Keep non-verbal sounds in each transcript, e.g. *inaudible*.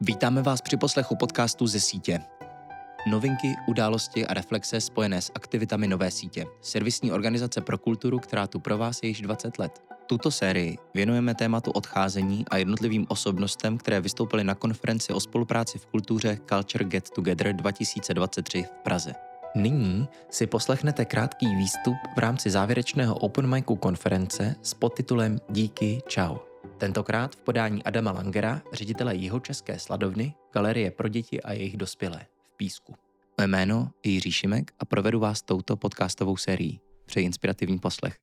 Vítáme vás při poslechu podcastu ze sítě. Novinky, události a reflexe spojené s aktivitami Nové sítě, servisní organizace pro kulturu, která tu pro vás je již 20 let. Tuto sérii věnujeme tématu odcházení a jednotlivým osobnostem, které vystoupily na konferenci o spolupráci v kultuře Culture Get Together 2023 v Praze. Nyní si poslechnete krátký výstup v rámci závěrečného open micu konference s podtitulem Díky, čau. Tentokrát v podání Adama Langera, ředitele Jihočeské sladovny, Galerie pro děti a jejich dospělé v Písku. Mé jméno je Jiří Šimek a provedu vás touto podcastovou sérií. Přeji inspirativní poslech.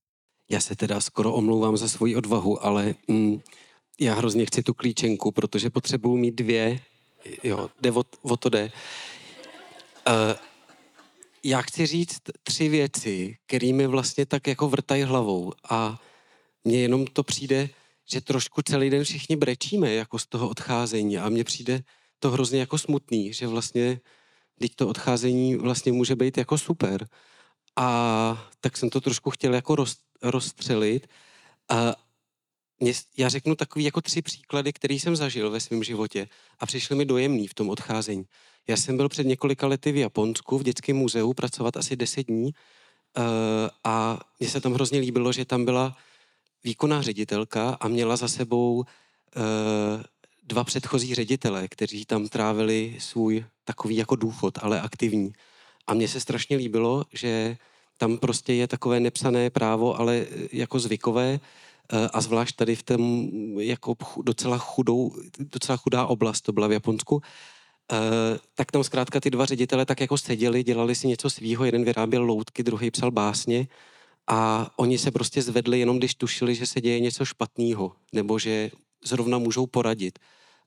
Já se teda skoro omlouvám za svoji odvahu, ale mm, já hrozně chci tu klíčenku, protože potřebuju mít dvě. Jo, jde o, o to jde. Uh, já chci říct tři věci, kterými vlastně tak jako vrtají hlavou a mně jenom to přijde, že trošku celý den všichni brečíme jako z toho odcházení a mně přijde to hrozně jako smutný, že vlastně teď to odcházení vlastně může být jako super. A tak jsem to trošku chtěl jako roz, rozstřelit. A mě, já řeknu takový jako tři příklady, který jsem zažil ve svém životě a přišly mi dojemný v tom odcházení. Já jsem byl před několika lety v Japonsku v dětském muzeu pracovat asi deset dní uh, a mně se tam hrozně líbilo, že tam byla výkonná ředitelka a měla za sebou uh, dva předchozí ředitele, kteří tam trávili svůj takový jako důchod, ale aktivní. A mně se strašně líbilo, že tam prostě je takové nepsané právo, ale eh, jako zvykové, eh, a zvlášť tady v tom jako docela, chudou, docela chudá oblast, to byla v Japonsku, tak tam zkrátka ty dva ředitele tak jako seděli, dělali si něco svýho, jeden vyráběl loutky, druhý psal básně a oni se prostě zvedli jenom, když tušili, že se děje něco špatného, nebo že zrovna můžou poradit.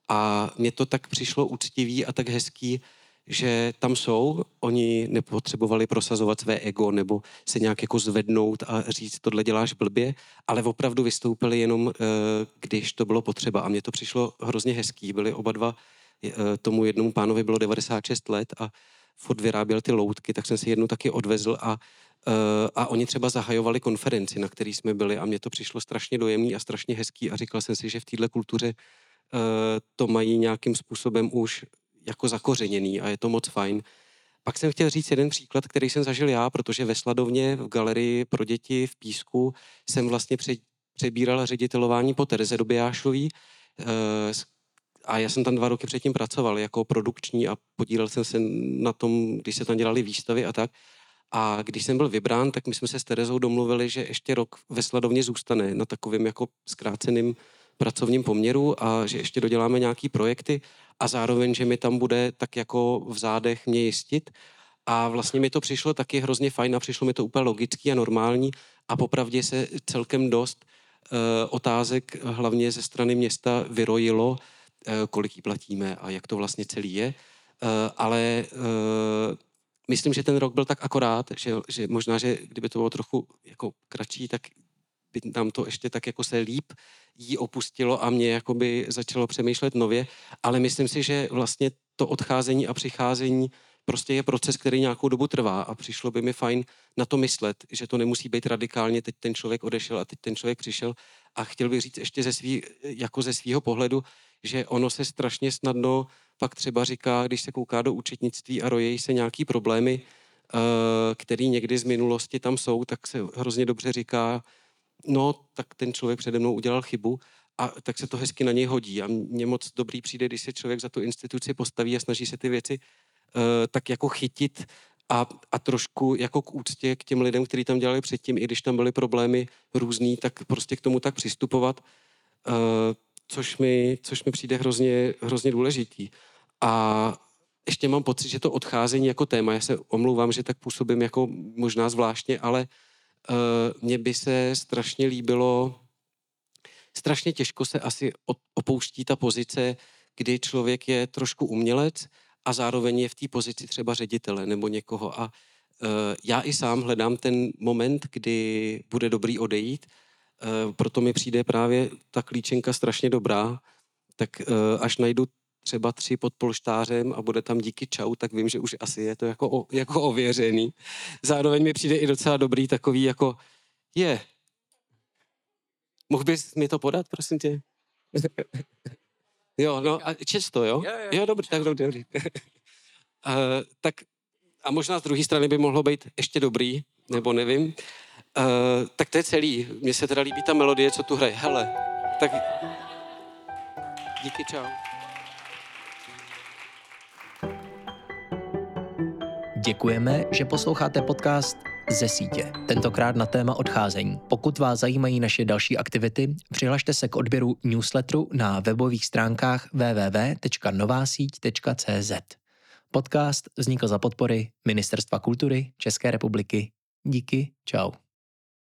A mně to tak přišlo úctivý a tak hezký, že tam jsou, oni nepotřebovali prosazovat své ego nebo se nějak jako zvednout a říct, tohle děláš blbě, ale opravdu vystoupili jenom, eh, když to bylo potřeba. A mně to přišlo hrozně hezký. Byli oba dva, eh, tomu jednomu pánovi bylo 96 let a furt vyráběl ty loutky, tak jsem si jednu taky odvezl a Eh, a oni třeba zahajovali konferenci, na který jsme byli a mně to přišlo strašně dojemný a strašně hezký a říkal jsem si, že v této kultuře eh, to mají nějakým způsobem už jako zakořeněný a je to moc fajn. Pak jsem chtěl říct jeden příklad, který jsem zažil já, protože ve Sladovně v galerii pro děti v Písku jsem vlastně pře- přebíral ředitelování po Tereze Dobijášový eh, a já jsem tam dva roky předtím pracoval jako produkční a podílel jsem se na tom, když se tam dělali výstavy a tak. A když jsem byl vybrán, tak my jsme se s Terezou domluvili, že ještě rok ve Sladovně zůstane na takovém jako zkráceným pracovním poměru a že ještě doděláme nějaký projekty a zároveň, že mi tam bude tak jako v zádech mě jistit. A vlastně mi to přišlo taky hrozně fajn a přišlo mi to úplně logický a normální a popravdě se celkem dost uh, otázek hlavně ze strany města vyrojilo, kolik jí platíme a jak to vlastně celý je. Uh, ale uh, myslím, že ten rok byl tak akorát, že, že možná, že kdyby to bylo trochu jako kratší, tak by nám to ještě tak jako se líp jí opustilo a mě jakoby začalo přemýšlet nově, ale myslím si, že vlastně to odcházení a přicházení prostě je proces, který nějakou dobu trvá a přišlo by mi fajn na to myslet, že to nemusí být radikálně, teď ten člověk odešel a teď ten člověk přišel a chtěl bych říct ještě ze svý, jako ze svého pohledu, že ono se strašně snadno pak třeba říká, když se kouká do účetnictví a rojejí se nějaký problémy, uh, který někdy z minulosti tam jsou, tak se hrozně dobře říká, no, tak ten člověk přede mnou udělal chybu a tak se to hezky na něj hodí. A mně moc dobrý přijde, když se člověk za tu instituci postaví a snaží se ty věci uh, tak jako chytit a, a trošku jako k úctě k těm lidem, kteří tam dělali předtím, i když tam byly problémy různý, tak prostě k tomu tak přistupovat. Uh, což mi, což mi přijde hrozně, hrozně důležitý. A ještě mám pocit, že to odcházení jako téma, já se omlouvám, že tak působím jako možná zvláštně, ale uh, mně by se strašně líbilo, strašně těžko se asi opouští ta pozice, kdy člověk je trošku umělec a zároveň je v té pozici třeba ředitele nebo někoho. A uh, já i sám hledám ten moment, kdy bude dobrý odejít, uh, proto mi přijde právě ta klíčenka strašně dobrá, tak uh, až najdu třeba tři pod polštářem a bude tam díky čau, tak vím, že už asi je to jako, o, jako ověřený. Zároveň mi přijde i docela dobrý takový jako je. Mohl bys mi to podat, prosím tě? *laughs* Jo, no a často, jo? Jo, jo, jo dobrý, tak dobrý, dobrý. uh, tak a možná z druhé strany by mohlo být ještě dobrý, nebo nevím. Uh, tak to je celý. Mně se teda líbí ta melodie, co tu hraje. Hele, tak díky, čau. Děkujeme, že posloucháte podcast ze sítě, tentokrát na téma odcházení. Pokud vás zajímají naše další aktivity, přihlašte se k odběru newsletteru na webových stránkách www.novasíť.cz. Podcast vznikl za podpory Ministerstva kultury České republiky. Díky, čau.